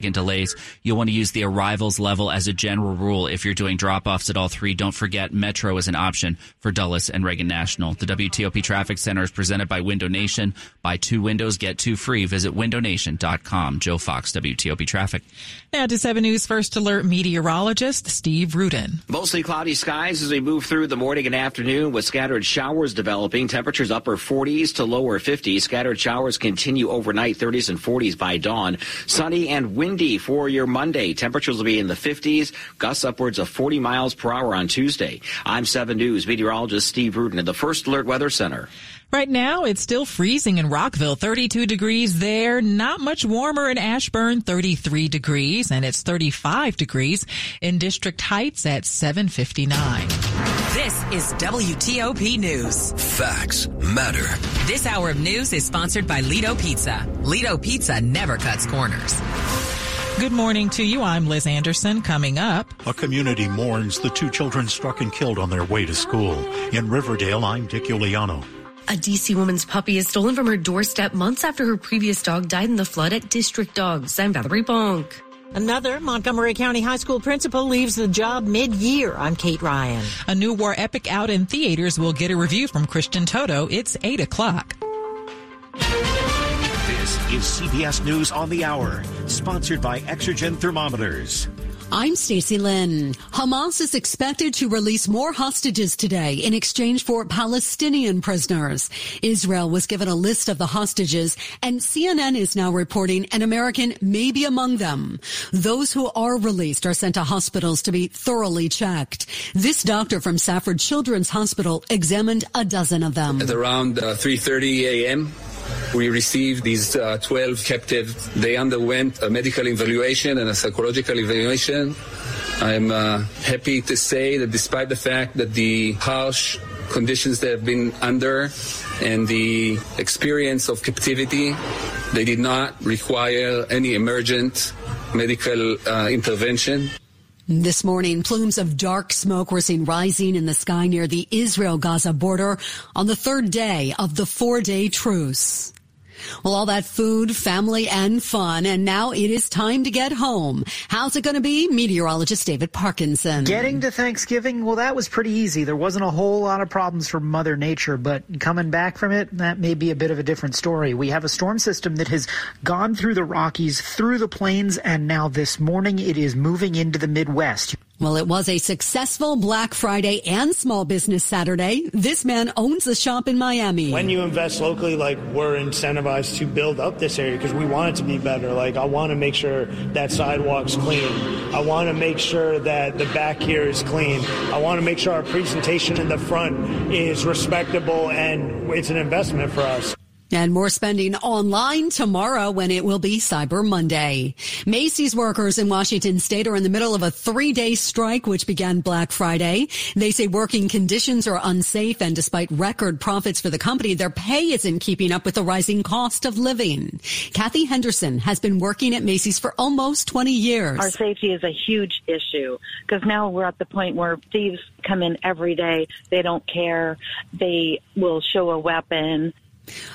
delays. You'll want to use the arrivals level as a general rule. If you're doing drop offs at all three, don't forget Metro is an option for Dulles and Reagan National. The WTOP Traffic Center is presented by Window Nation. Buy two windows, get two free. Visit windownation.com. Joe Fox, WTOP Traffic. Now to 7 News First Alert meteorologist Steve Rudin. Mostly cloudy skies as we move through the morning and afternoon with scattered showers developing. Temperatures upper 40s to lower 50s. Scattered showers continue overnight, 30s and 40s by dawn. Sunny and windy windy for your Monday. Temperatures will be in the 50s, gusts upwards of 40 miles per hour on Tuesday. I'm 7 News meteorologist Steve Rudin at the First Alert Weather Center. Right now, it's still freezing in Rockville, 32 degrees there. Not much warmer in Ashburn, 33 degrees, and it's 35 degrees in District Heights at 759. This is WTOP News. Facts matter. This hour of news is sponsored by Lido Pizza. Lido Pizza never cuts corners. Good morning to you. I'm Liz Anderson. Coming up, a community mourns the two children struck and killed on their way to school. In Riverdale, I'm Dick Uliano. A DC woman's puppy is stolen from her doorstep months after her previous dog died in the flood at District Dogs. I'm Valerie Bonk. Another Montgomery County High School principal leaves the job mid-year. I'm Kate Ryan. A new war epic out in theaters will get a review from Christian Toto. It's 8 o'clock. This is CBS News on the Hour, sponsored by Exergen Thermometers. I'm Stacy Lynn. Hamas is expected to release more hostages today in exchange for Palestinian prisoners. Israel was given a list of the hostages and CNN is now reporting an American may be among them. Those who are released are sent to hospitals to be thoroughly checked. This doctor from Safra Children's Hospital examined a dozen of them. At around uh, 3.30 a.m., we received these uh, 12 captives. They underwent a medical evaluation and a psychological evaluation. I'm uh, happy to say that despite the fact that the harsh conditions they have been under and the experience of captivity, they did not require any emergent medical uh, intervention. This morning, plumes of dark smoke were seen rising in the sky near the Israel-Gaza border on the third day of the four-day truce. Well, all that food, family, and fun. And now it is time to get home. How's it going to be? Meteorologist David Parkinson. Getting to Thanksgiving, well, that was pretty easy. There wasn't a whole lot of problems for Mother Nature, but coming back from it, that may be a bit of a different story. We have a storm system that has gone through the Rockies, through the plains, and now this morning it is moving into the Midwest. Well, it was a successful Black Friday and Small Business Saturday. This man owns a shop in Miami. When you invest locally, like we're incentivized to build up this area because we want it to be better. Like I want to make sure that sidewalk's clean. I want to make sure that the back here is clean. I want to make sure our presentation in the front is respectable and it's an investment for us. And more spending online tomorrow when it will be Cyber Monday. Macy's workers in Washington state are in the middle of a three day strike, which began Black Friday. They say working conditions are unsafe and despite record profits for the company, their pay isn't keeping up with the rising cost of living. Kathy Henderson has been working at Macy's for almost 20 years. Our safety is a huge issue because now we're at the point where thieves come in every day. They don't care. They will show a weapon.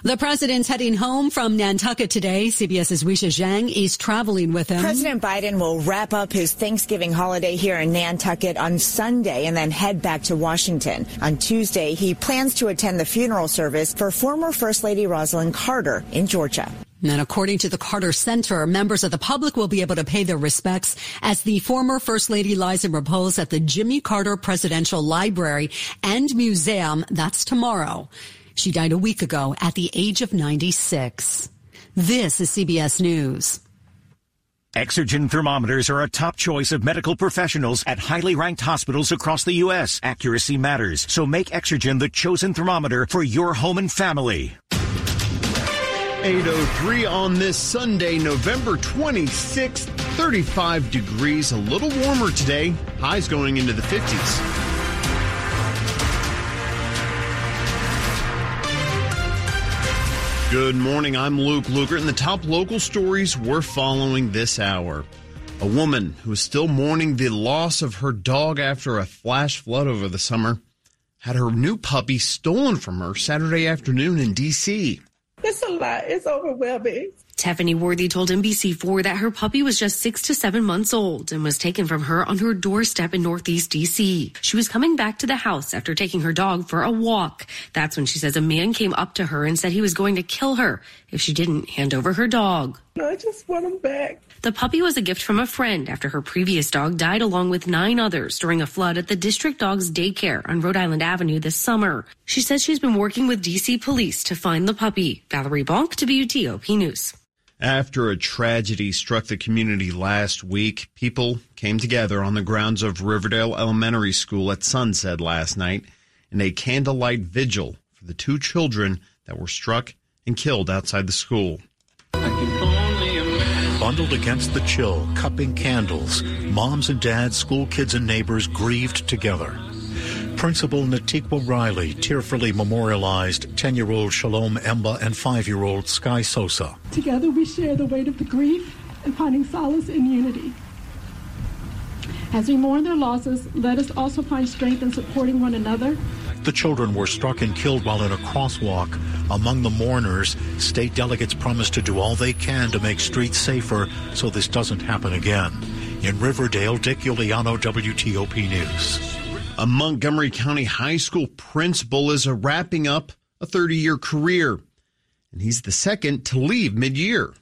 The president's heading home from Nantucket today. CBS's Weijia Jiang is traveling with him. President Biden will wrap up his Thanksgiving holiday here in Nantucket on Sunday and then head back to Washington. On Tuesday, he plans to attend the funeral service for former First Lady Rosalynn Carter in Georgia. And according to the Carter Center, members of the public will be able to pay their respects as the former First Lady lies in repose at the Jimmy Carter Presidential Library and Museum. That's tomorrow. She died a week ago at the age of 96. This is CBS News. Exergen thermometers are a top choice of medical professionals at highly ranked hospitals across the U.S. Accuracy matters, so make Exergen the chosen thermometer for your home and family. 803 on this Sunday, November 26th, 35 degrees, a little warmer today, highs going into the 50s. Good morning. I'm Luke Lukert, and the top local stories we're following this hour. A woman who is still mourning the loss of her dog after a flash flood over the summer had her new puppy stolen from her Saturday afternoon in D.C. It's a lot. It's overwhelming. Tiffany Worthy told NBC4 that her puppy was just six to seven months old and was taken from her on her doorstep in Northeast DC. She was coming back to the house after taking her dog for a walk. That's when she says a man came up to her and said he was going to kill her if she didn't hand over her dog. I just want him back. The puppy was a gift from a friend after her previous dog died along with nine others during a flood at the District Dogs daycare on Rhode Island Avenue this summer. She says she's been working with DC police to find the puppy. Valerie Bonk, WTOP News. After a tragedy struck the community last week, people came together on the grounds of Riverdale Elementary School at sunset last night in a candlelight vigil for the two children that were struck and killed outside the school. Bundled against the chill, cupping candles, moms and dads, school kids, and neighbors grieved together. Principal Natiqua Riley tearfully memorialized 10 year old Shalom Emba and 5 year old Sky Sosa. Together we share the weight of the grief and finding solace in unity. As we mourn their losses, let us also find strength in supporting one another. The children were struck and killed while in a crosswalk. Among the mourners, state delegates promised to do all they can to make streets safer so this doesn't happen again. In Riverdale, Dick Uliano, WTOP News. A Montgomery County High School principal is wrapping up a 30 year career, and he's the second to leave mid year.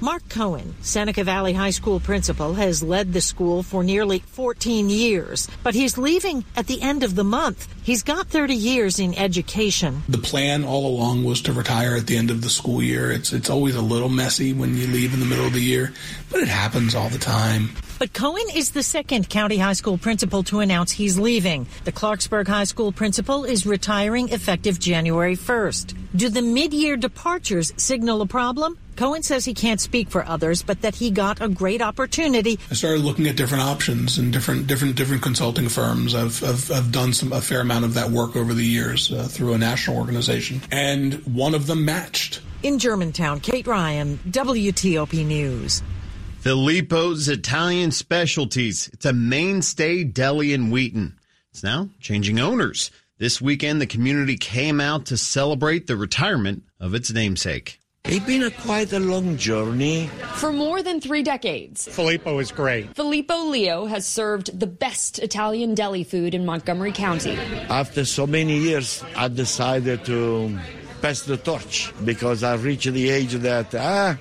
Mark Cohen, Seneca Valley High School principal, has led the school for nearly 14 years, but he's leaving at the end of the month. He's got 30 years in education. The plan all along was to retire at the end of the school year. It's it's always a little messy when you leave in the middle of the year, but it happens all the time. But Cohen is the second county high school principal to announce he's leaving. The Clarksburg High School principal is retiring effective January 1st. Do the mid-year departures signal a problem? Cohen says he can't speak for others, but that he got a great opportunity. I started looking at different options and different different different consulting firms. I've I've, I've done some a fair amount of that work over the years uh, through a national organization, and one of them matched. In Germantown, Kate Ryan, WTOP News. Filippo's Italian Specialties. It's a mainstay deli in Wheaton. It's now changing owners. This weekend, the community came out to celebrate the retirement of its namesake. It's been a quite a long journey. For more than three decades, Filippo is great. Filippo Leo has served the best Italian deli food in Montgomery County. After so many years, I decided to pass the torch because I reached the age that, ah,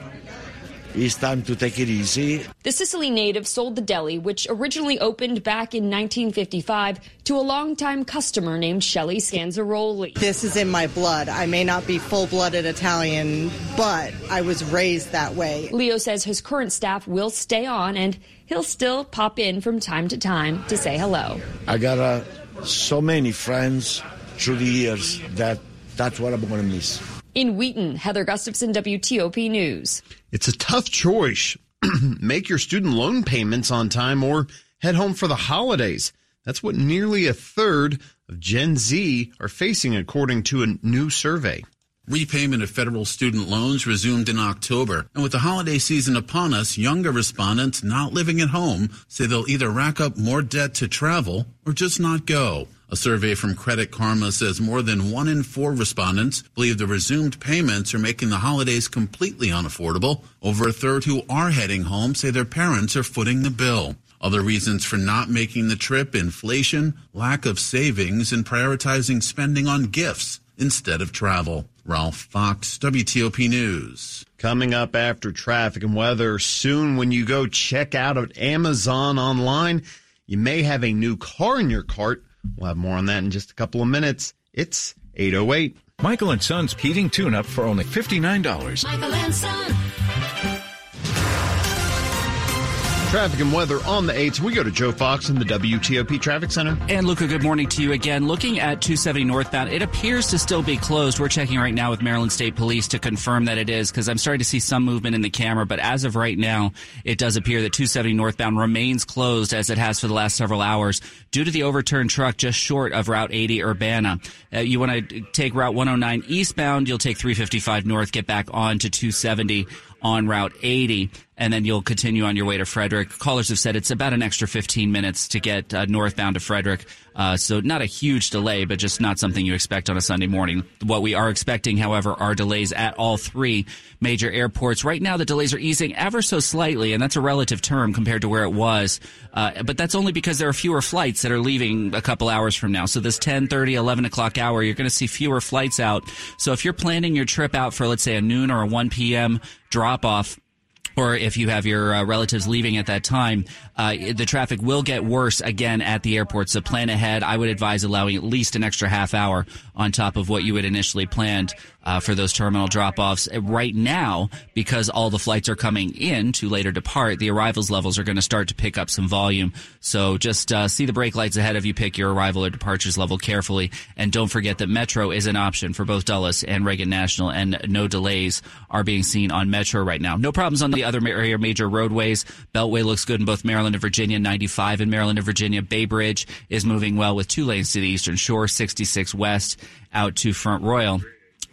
it's time to take it easy. The Sicily native sold the deli, which originally opened back in 1955, to a longtime customer named Shelley Scanzaroli. This is in my blood. I may not be full blooded Italian, but I was raised that way. Leo says his current staff will stay on and he'll still pop in from time to time to say hello. I got uh, so many friends through the years that that's what I'm going to miss. In Wheaton, Heather Gustafson, WTOP News. It's a tough choice. Make your student loan payments on time or head home for the holidays. That's what nearly a third of Gen Z are facing, according to a new survey. Repayment of federal student loans resumed in October, and with the holiday season upon us, younger respondents not living at home say they'll either rack up more debt to travel or just not go. A survey from Credit Karma says more than one in four respondents believe the resumed payments are making the holidays completely unaffordable. Over a third who are heading home say their parents are footing the bill. Other reasons for not making the trip inflation, lack of savings, and prioritizing spending on gifts instead of travel. Ralph Fox, WTOP News. Coming up after traffic and weather soon when you go check out at Amazon online, you may have a new car in your cart We'll have more on that in just a couple of minutes. It's 808. Michael and Son's heating tune up for only $59. Michael and Son. Traffic and weather on the 8th. We go to Joe Fox in the WTOP Traffic Center. And Luca, good morning to you again. Looking at 270 northbound, it appears to still be closed. We're checking right now with Maryland State Police to confirm that it is because I'm starting to see some movement in the camera. But as of right now, it does appear that 270 northbound remains closed as it has for the last several hours due to the overturned truck just short of Route 80 Urbana. Uh, you want to take Route 109 eastbound, you'll take 355 north, get back on to 270 on Route 80 and then you'll continue on your way to Frederick. Callers have said it's about an extra 15 minutes to get uh, northbound to Frederick. Uh, so not a huge delay, but just not something you expect on a Sunday morning. What we are expecting, however, are delays at all three major airports. Right now, the delays are easing ever so slightly, and that's a relative term compared to where it was. Uh, but that's only because there are fewer flights that are leaving a couple hours from now. So this 10, 30, 11 o'clock hour, you're going to see fewer flights out. So if you're planning your trip out for, let's say, a noon or a 1 p.m. drop off, or if you have your uh, relatives leaving at that time, uh, the traffic will get worse again at the airport. So plan ahead. I would advise allowing at least an extra half hour on top of what you had initially planned uh, for those terminal drop offs. Right now, because all the flights are coming in to later depart, the arrivals levels are going to start to pick up some volume. So just uh, see the brake lights ahead of you, pick your arrival or departures level carefully. And don't forget that Metro is an option for both Dulles and Reagan National, and no delays are being seen on Metro right now. No problems on the other major roadways. Beltway looks good in both Maryland and Virginia. 95 in Maryland and Virginia. Bay Bridge is moving well with two lanes to the eastern shore. 66 west out to Front Royal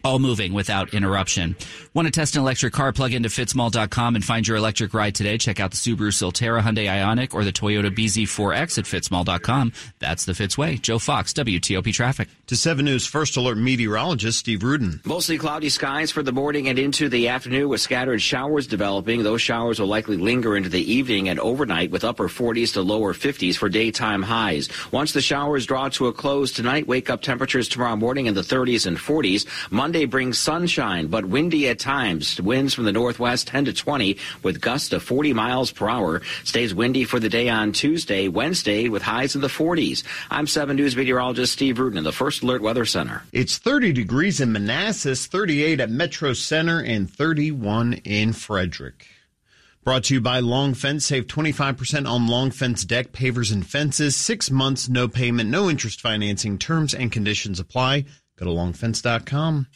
all moving without interruption. Want to test an electric car? Plug into fitzmall.com and find your electric ride today. Check out the Subaru Solterra, Hyundai Ioniq, or the Toyota BZ4X at fitzmall.com. That's the Fitz way. Joe Fox, WTOP Traffic. To 7 News First Alert meteorologist Steve Rudin. Mostly cloudy skies for the morning and into the afternoon with scattered showers developing. Those showers will likely linger into the evening and overnight with upper 40s to lower 50s for daytime highs. Once the showers draw to a close tonight, wake up temperatures tomorrow morning in the 30s and 40s. Monday brings sunshine, but windy at times. Winds from the northwest 10 to 20 with gusts of 40 miles per hour. Stays windy for the day on Tuesday, Wednesday with highs in the 40s. I'm 7 News meteorologist Steve Rudin in the First Alert Weather Center. It's 30 degrees in Manassas, 38 at Metro Center, and 31 in Frederick. Brought to you by Long Fence. Save 25% on Long Fence deck, pavers, and fences. Six months, no payment, no interest financing. Terms and conditions apply. Go to longfence.com.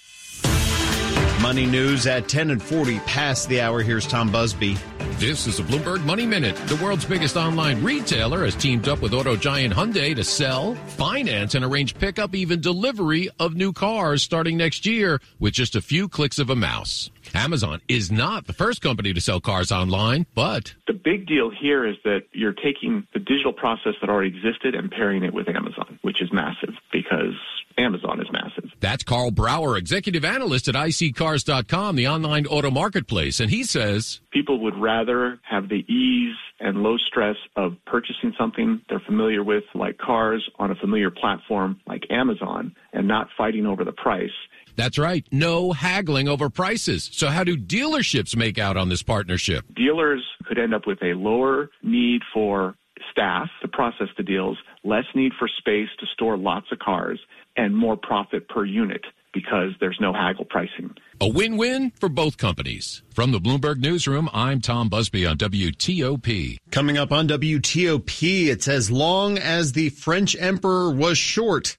Money news at 10 and 40 past the hour. Here's Tom Busby. This is a Bloomberg Money Minute. The world's biggest online retailer has teamed up with auto giant Hyundai to sell, finance, and arrange pickup, even delivery of new cars starting next year with just a few clicks of a mouse. Amazon is not the first company to sell cars online, but the big deal here is that you're taking the digital process that already existed and pairing it with Amazon, which is massive because Amazon is massive. That's Karl Brauer, executive analyst at iSeeCars.com, the online auto marketplace. And he says people would rather have the ease and low stress of purchasing something they're familiar with, like cars, on a familiar platform like Amazon, and not fighting over the price. That's right. No haggling over prices. So how do dealerships make out on this partnership? Dealers could end up with a lower need for staff to process the deals, less need for space to store lots of cars, and more profit per unit because there's no haggle pricing. A win-win for both companies. From the Bloomberg Newsroom, I'm Tom Busby on WTOP. Coming up on WTOP, it's as long as the French emperor was short.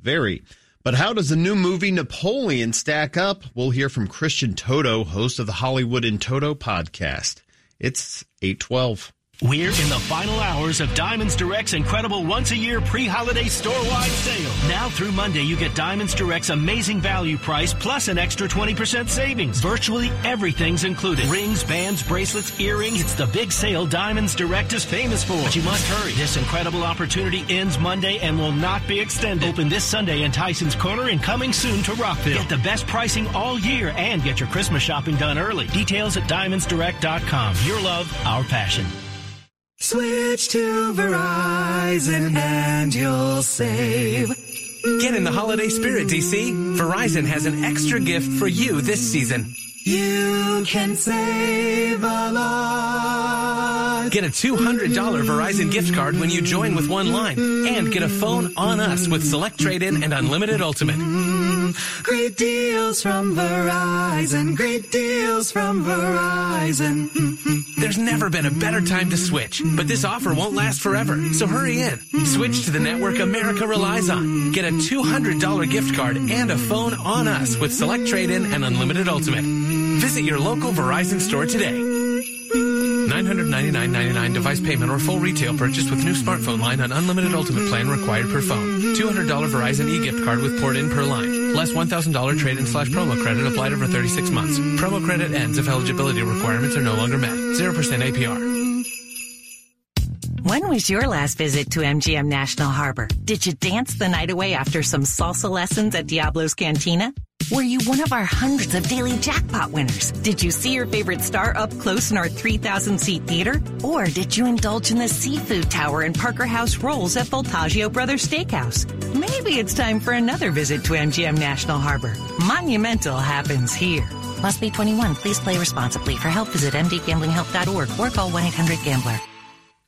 Very. But how does the new movie Napoleon stack up? We'll hear from Christian Toto, host of the Hollywood in Toto podcast. It's 812. We're in the final hours of Diamonds Direct's incredible once a year pre-holiday store-wide sale. Now through Monday, you get Diamonds Direct's amazing value price plus an extra 20% savings. Virtually everything's included. Rings, bands, bracelets, earrings. It's the big sale Diamonds Direct is famous for. But you must hurry. This incredible opportunity ends Monday and will not be extended. Open this Sunday in Tyson's Corner and coming soon to Rockville. Get the best pricing all year and get your Christmas shopping done early. Details at diamondsdirect.com. Your love, our passion. Switch to Verizon and you'll save. Get in the holiday spirit, DC. Verizon has an extra gift for you this season. You can save a lot. Get a $200 Verizon gift card when you join with one line and get a phone on us with Select Trade-In and Unlimited Ultimate. Great deals from Verizon. Great deals from Verizon. There's never been a better time to switch, but this offer won't last forever. So hurry in. Switch to the network America relies on. Get a $200 gift card and a phone on us with Select Trade-In and Unlimited Ultimate. Visit your local Verizon store today. 990 $199.99 device payment or full retail purchase with new smartphone line on unlimited ultimate plan required per phone. $200 Verizon e-gift card with port in per line. Less $1,000 trade-in slash promo credit applied over 36 months. Promo credit ends if eligibility requirements are no longer met. 0% APR. When was your last visit to MGM National Harbor? Did you dance the night away after some salsa lessons at Diablo's Cantina? Were you one of our hundreds of daily jackpot winners? Did you see your favorite star up close in our 3,000 seat theater? Or did you indulge in the seafood tower and Parker House rolls at Voltaggio Brothers Steakhouse? Maybe it's time for another visit to MGM National Harbor. Monumental happens here. Must be 21. Please play responsibly. For help, visit mdgamblinghelp.org or call 1-800-GAMBLER.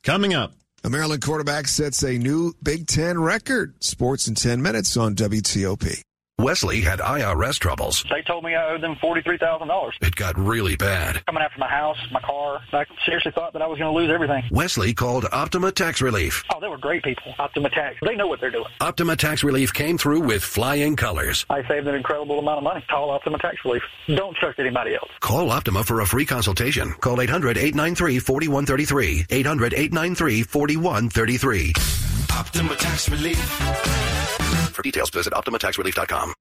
Coming up. A Maryland quarterback sets a new Big Ten record. Sports in 10 minutes on WTOP. Wesley had IRS troubles. They told me I owed them $43,000. It got really bad. Coming after my house, my car. I seriously thought that I was going to lose everything. Wesley called Optima Tax Relief. Oh, they were great people. Optima Tax. They know what they're doing. Optima Tax Relief came through with flying colors. I saved an incredible amount of money. Call Optima Tax Relief. Don't trust anybody else. Call Optima for a free consultation. Call 800-893-4133. 800-893-4133. Optima Tax Relief. For details, visit OptimaTaxRelief.com.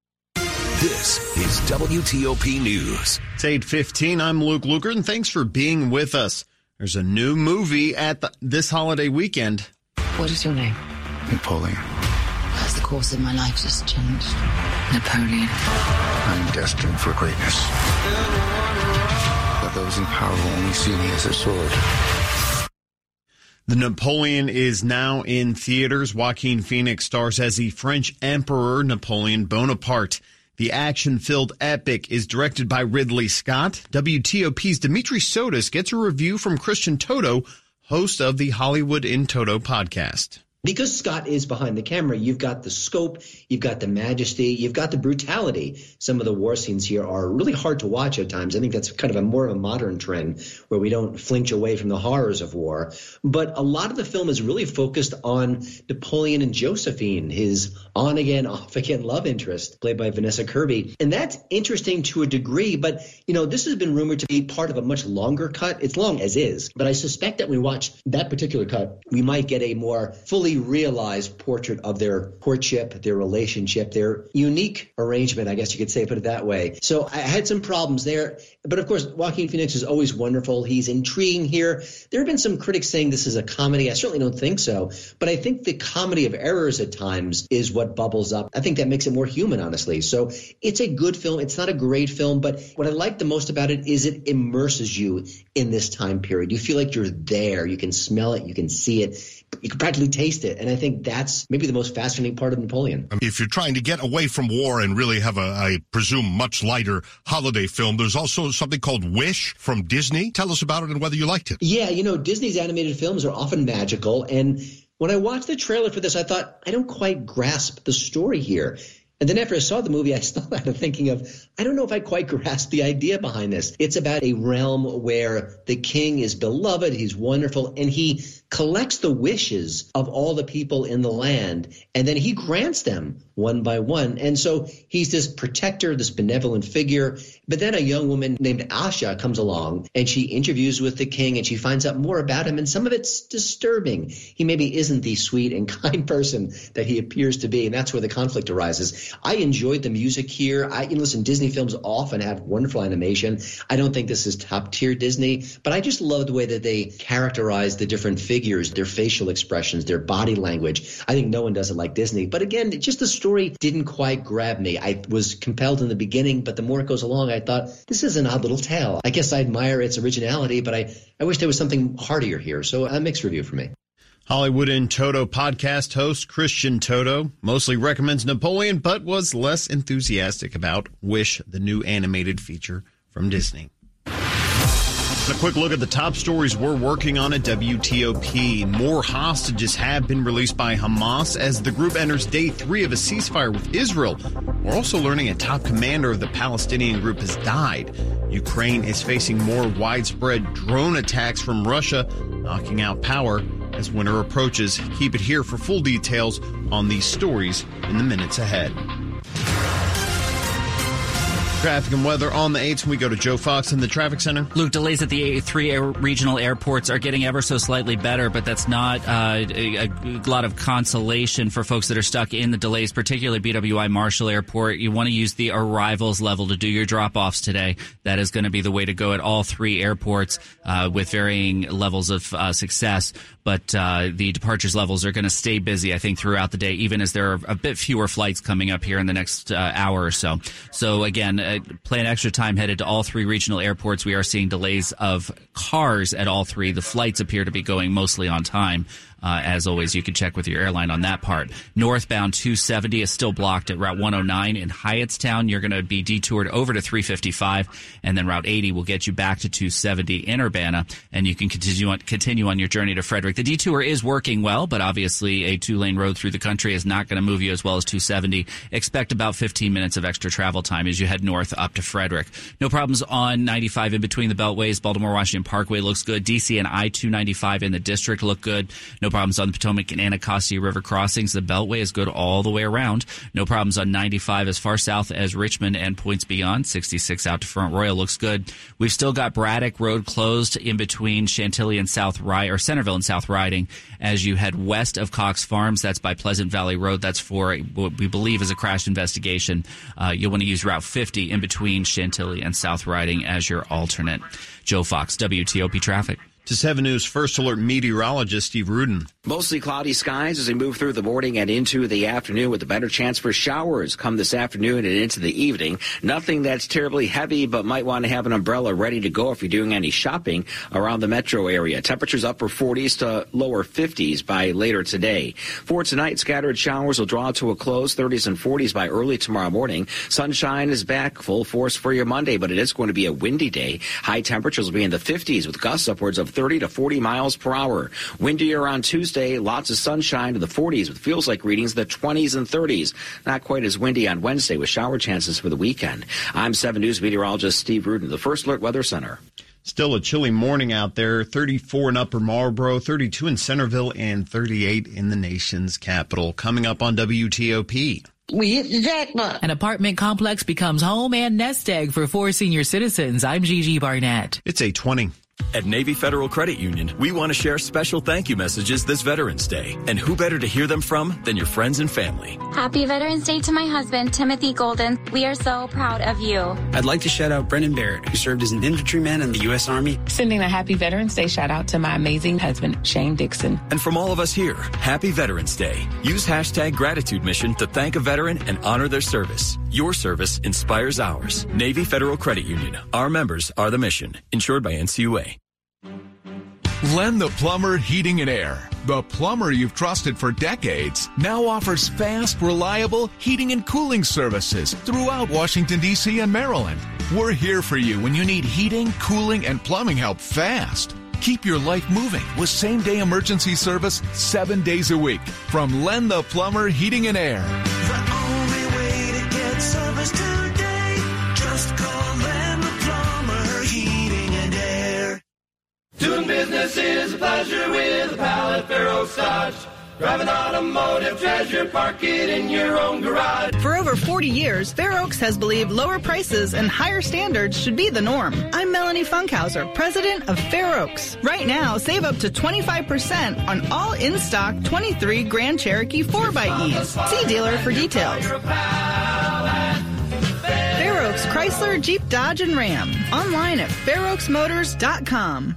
This is WTOP News. It's 815. I'm Luke Lukert, and thanks for being with us. There's a new movie at the, this holiday weekend. What is your name? Napoleon. Has the course of my life just changed? Napoleon. I'm destined for greatness. But those in power will only see me as a sword. The Napoleon is now in theaters. Joaquin Phoenix stars as the French Emperor Napoleon Bonaparte. The action-filled epic is directed by Ridley Scott. WTOP's Dimitri Sotis gets a review from Christian Toto, host of the Hollywood in Toto podcast. Because Scott is behind the camera, you've got the scope, you've got the majesty, you've got the brutality. Some of the war scenes here are really hard to watch at times. I think that's kind of a more of a modern trend where we don't flinch away from the horrors of war. But a lot of the film is really focused on Napoleon and Josephine, his on again, off again love interest, played by Vanessa Kirby. And that's interesting to a degree, but you know, this has been rumored to be part of a much longer cut. It's long as is, but I suspect that when we watch that particular cut, we might get a more fully realized portrait of their courtship, their relationship, their unique arrangement, I guess you could say, put it that way. So I had some problems there. But of course, Joaquin Phoenix is always wonderful. He's intriguing here. There have been some critics saying this is a comedy. I certainly don't think so. But I think the comedy of errors at times is what bubbles up. I think that makes it more human, honestly. So it's a good film. It's not a great film, but what I like the most about it is it immerses you in this time period. You feel like you're there. You can smell it. You can see it you can practically taste it. And I think that's maybe the most fascinating part of Napoleon. Um, if you're trying to get away from war and really have a, I presume, much lighter holiday film, there's also something called Wish from Disney. Tell us about it and whether you liked it. Yeah, you know, Disney's animated films are often magical. And when I watched the trailer for this, I thought, I don't quite grasp the story here. And then after I saw the movie, I still had a thinking of, I don't know if I quite grasp the idea behind this. It's about a realm where the king is beloved, he's wonderful, and he collects the wishes of all the people in the land, and then he grants them one by one. And so he's this protector, this benevolent figure. But then a young woman named Asha comes along and she interviews with the king and she finds out more about him. And some of it's disturbing. He maybe isn't the sweet and kind person that he appears to be. And that's where the conflict arises. I enjoyed the music here. I, you know, listen, Disney films often have wonderful animation. I don't think this is top tier Disney, but I just love the way that they characterize the different figures, their facial expressions, their body language. I think no one does it like Disney. But again, just the story story didn't quite grab me. I was compelled in the beginning, but the more it goes along, I thought, this is an odd little tale. I guess I admire its originality, but I, I wish there was something heartier here. So a mixed review for me. Hollywood in Toto podcast host Christian Toto mostly recommends Napoleon, but was less enthusiastic about Wish, the new animated feature from Disney. A quick look at the top stories we're working on at WTOP. More hostages have been released by Hamas as the group enters day three of a ceasefire with Israel. We're also learning a top commander of the Palestinian group has died. Ukraine is facing more widespread drone attacks from Russia, knocking out power as winter approaches. Keep it here for full details on these stories in the minutes ahead. Traffic and weather on the 8th when we go to Joe Fox in the traffic center. Luke, delays at the three air, regional airports are getting ever so slightly better, but that's not uh, a, a, lot of consolation for folks that are stuck in the delays, particularly BWI Marshall Airport. You want to use the arrivals level to do your drop offs today. That is going to be the way to go at all three airports uh, with varying levels of uh, success. But uh, the departures levels are going to stay busy, I think, throughout the day, even as there are a bit fewer flights coming up here in the next uh, hour or so. So, again, uh, plan extra time headed to all three regional airports. We are seeing delays of cars at all three. The flights appear to be going mostly on time. Uh, as always, you can check with your airline on that part. Northbound 270 is still blocked at Route 109 in Hyattstown. You're going to be detoured over to 355, and then Route 80 will get you back to 270 in Urbana, and you can continue on, continue on your journey to Frederick. The detour is working well, but obviously a two lane road through the country is not going to move you as well as 270. Expect about 15 minutes of extra travel time as you head north up to Frederick. No problems on 95 in between the beltways. Baltimore Washington Parkway looks good. DC and I 295 in the district look good. No problems on the Potomac and Anacostia River crossings. The Beltway is good all the way around. No problems on 95 as far south as Richmond and points beyond. 66 out to Front Royal looks good. We've still got Braddock Road closed in between Chantilly and South Riding or Centreville and South Riding as you head west of Cox Farms. That's by Pleasant Valley Road. That's for what we believe is a crash investigation. Uh, you'll want to use Route 50 in between Chantilly and South Riding as your alternate. Joe Fox, WTOP Traffic. To 7 News First Alert meteorologist Steve Rudin. Mostly cloudy skies as we move through the morning and into the afternoon with a better chance for showers come this afternoon and into the evening. Nothing that's terribly heavy, but might want to have an umbrella ready to go if you're doing any shopping around the metro area. Temperatures upper 40s to lower 50s by later today. For tonight, scattered showers will draw to a close, 30s and 40s by early tomorrow morning. Sunshine is back full force for your Monday, but it is going to be a windy day. High temperatures will be in the 50s with gusts upwards of 30 to 40 miles per hour. Windier on Tuesday, lots of sunshine to the 40s with feels like readings in the 20s and 30s. Not quite as windy on Wednesday with shower chances for the weekend. I'm 7 News meteorologist Steve Rudin, the First Alert Weather Center. Still a chilly morning out there. 34 in Upper Marlboro, 32 in Centreville, and 38 in the nation's capital. Coming up on WTOP. We hit the jackpot. An apartment complex becomes home and nest egg for four senior citizens. I'm Gigi Barnett. It's 820. At Navy Federal Credit Union, we want to share special thank you messages this Veterans Day. And who better to hear them from than your friends and family? Happy Veterans Day to my husband, Timothy Golden. We are so proud of you. I'd like to shout out Brendan Barrett, who served as an infantryman in the U.S. Army. Sending a happy Veterans Day shout out to my amazing husband, Shane Dixon. And from all of us here, happy Veterans Day. Use hashtag gratitude mission to thank a veteran and honor their service. Your service inspires ours. Navy Federal Credit Union. Our members are the mission. Insured by NCUA. Len the Plumber Heating and Air, the plumber you've trusted for decades, now offers fast, reliable heating and cooling services throughout Washington, D.C. and Maryland. We're here for you when you need heating, cooling, and plumbing help fast. Keep your life moving with same day emergency service seven days a week from Len the Plumber Heating and Air. Business is a pleasure with a pal at Fair Oaks Dodge. Drive an automotive treasure, park it in your own garage. For over 40 years, Fair Oaks has believed lower prices and higher standards should be the norm. I'm Melanie Funkhauser, president of Fair Oaks. Right now, save up to 25% on all in stock 23 Grand Cherokee 4xEs. See dealer for details. Fair Oaks Chrysler, Jeep, Dodge, and Ram. Online at fairoaksmotors.com.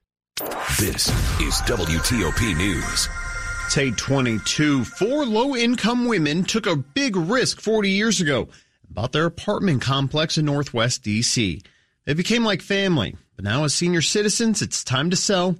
This is WTOP News. It's 822. Four low income women took a big risk 40 years ago about their apartment complex in Northwest DC. They became like family, but now as senior citizens, it's time to sell.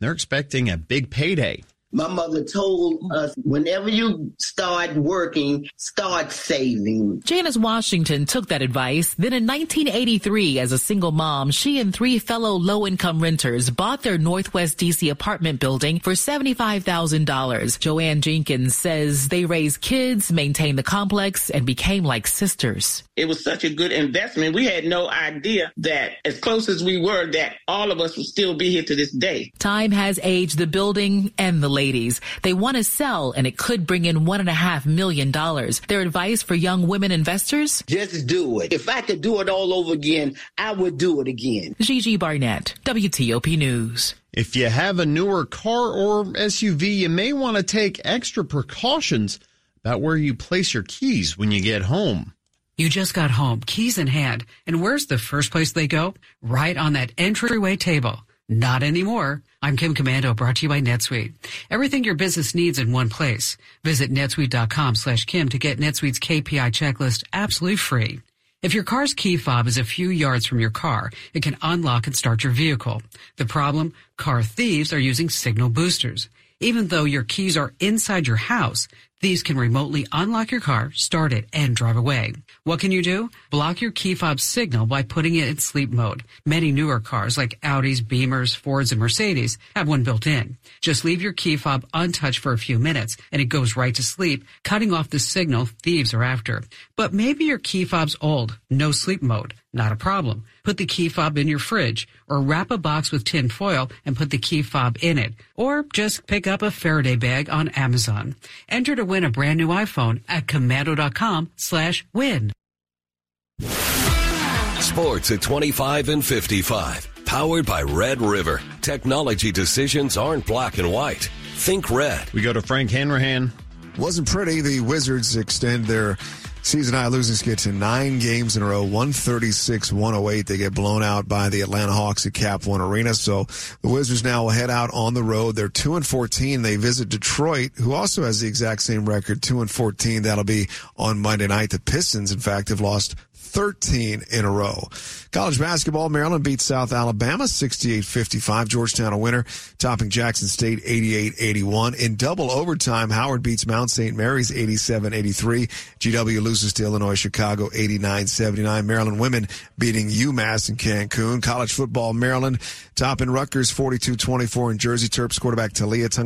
They're expecting a big payday. My mother told us whenever you start working, start saving. Janice Washington took that advice. Then in 1983, as a single mom, she and three fellow low-income renters bought their Northwest DC apartment building for $75,000. Joanne Jenkins says they raised kids, maintained the complex, and became like sisters. It was such a good investment. We had no idea that as close as we were, that all of us would still be here to this day. Time has aged the building and the ladies. They want to sell and it could bring in one and a half million dollars. Their advice for young women investors? Just do it. If I could do it all over again, I would do it again. Gigi Barnett, WTOP News. If you have a newer car or SUV, you may want to take extra precautions about where you place your keys when you get home. You just got home, keys in hand, and where's the first place they go? Right on that entryway table. Not anymore. I'm Kim Komando, brought to you by NetSuite. Everything your business needs in one place. Visit netsuite.com slash Kim to get NetSuite's KPI checklist absolutely free. If your car's key fob is a few yards from your car, it can unlock and start your vehicle. The problem? Car thieves are using signal boosters. Even though your keys are inside your house, thieves can remotely unlock your car, start it, and drive away. What can you do? Block your key fob signal by putting it in sleep mode. Many newer cars like Audis, Beamers, Fords, and Mercedes have one built in. Just leave your key fob untouched for a few minutes and it goes right to sleep, cutting off the signal thieves are after. But maybe your key fob's old, no sleep mode. Not a problem. Put the key fob in your fridge or wrap a box with tin foil and put the key fob in it. Or just pick up a Faraday bag on Amazon. Enter to win a brand new iPhone at komando.com slash win. Sports at 25 and 55. Powered by Red River. Technology decisions aren't black and white. Think red. We go to Frank Hanrahan. Wasn't pretty. The Wizards extend their season high losing skid to nine games in a row, 136 108. They get blown out by the Atlanta Hawks at Cap One Arena. So the Wizards now will head out on the road. They're 2 and 14. They visit Detroit, who also has the exact same record, 2 and 14. That'll be on Monday night. The Pistons, in fact, have lost 13 in a row. College basketball, Maryland beats South Alabama 68-55. Georgetown a winner, topping Jackson State 88-81. In double overtime, Howard beats Mount St. Mary's 87-83. GW loses to Illinois Chicago 89-79. Maryland women beating UMass in Cancun. College football, Maryland topping Rutgers 42-24 in Jersey. Terps quarterback Talia Tunga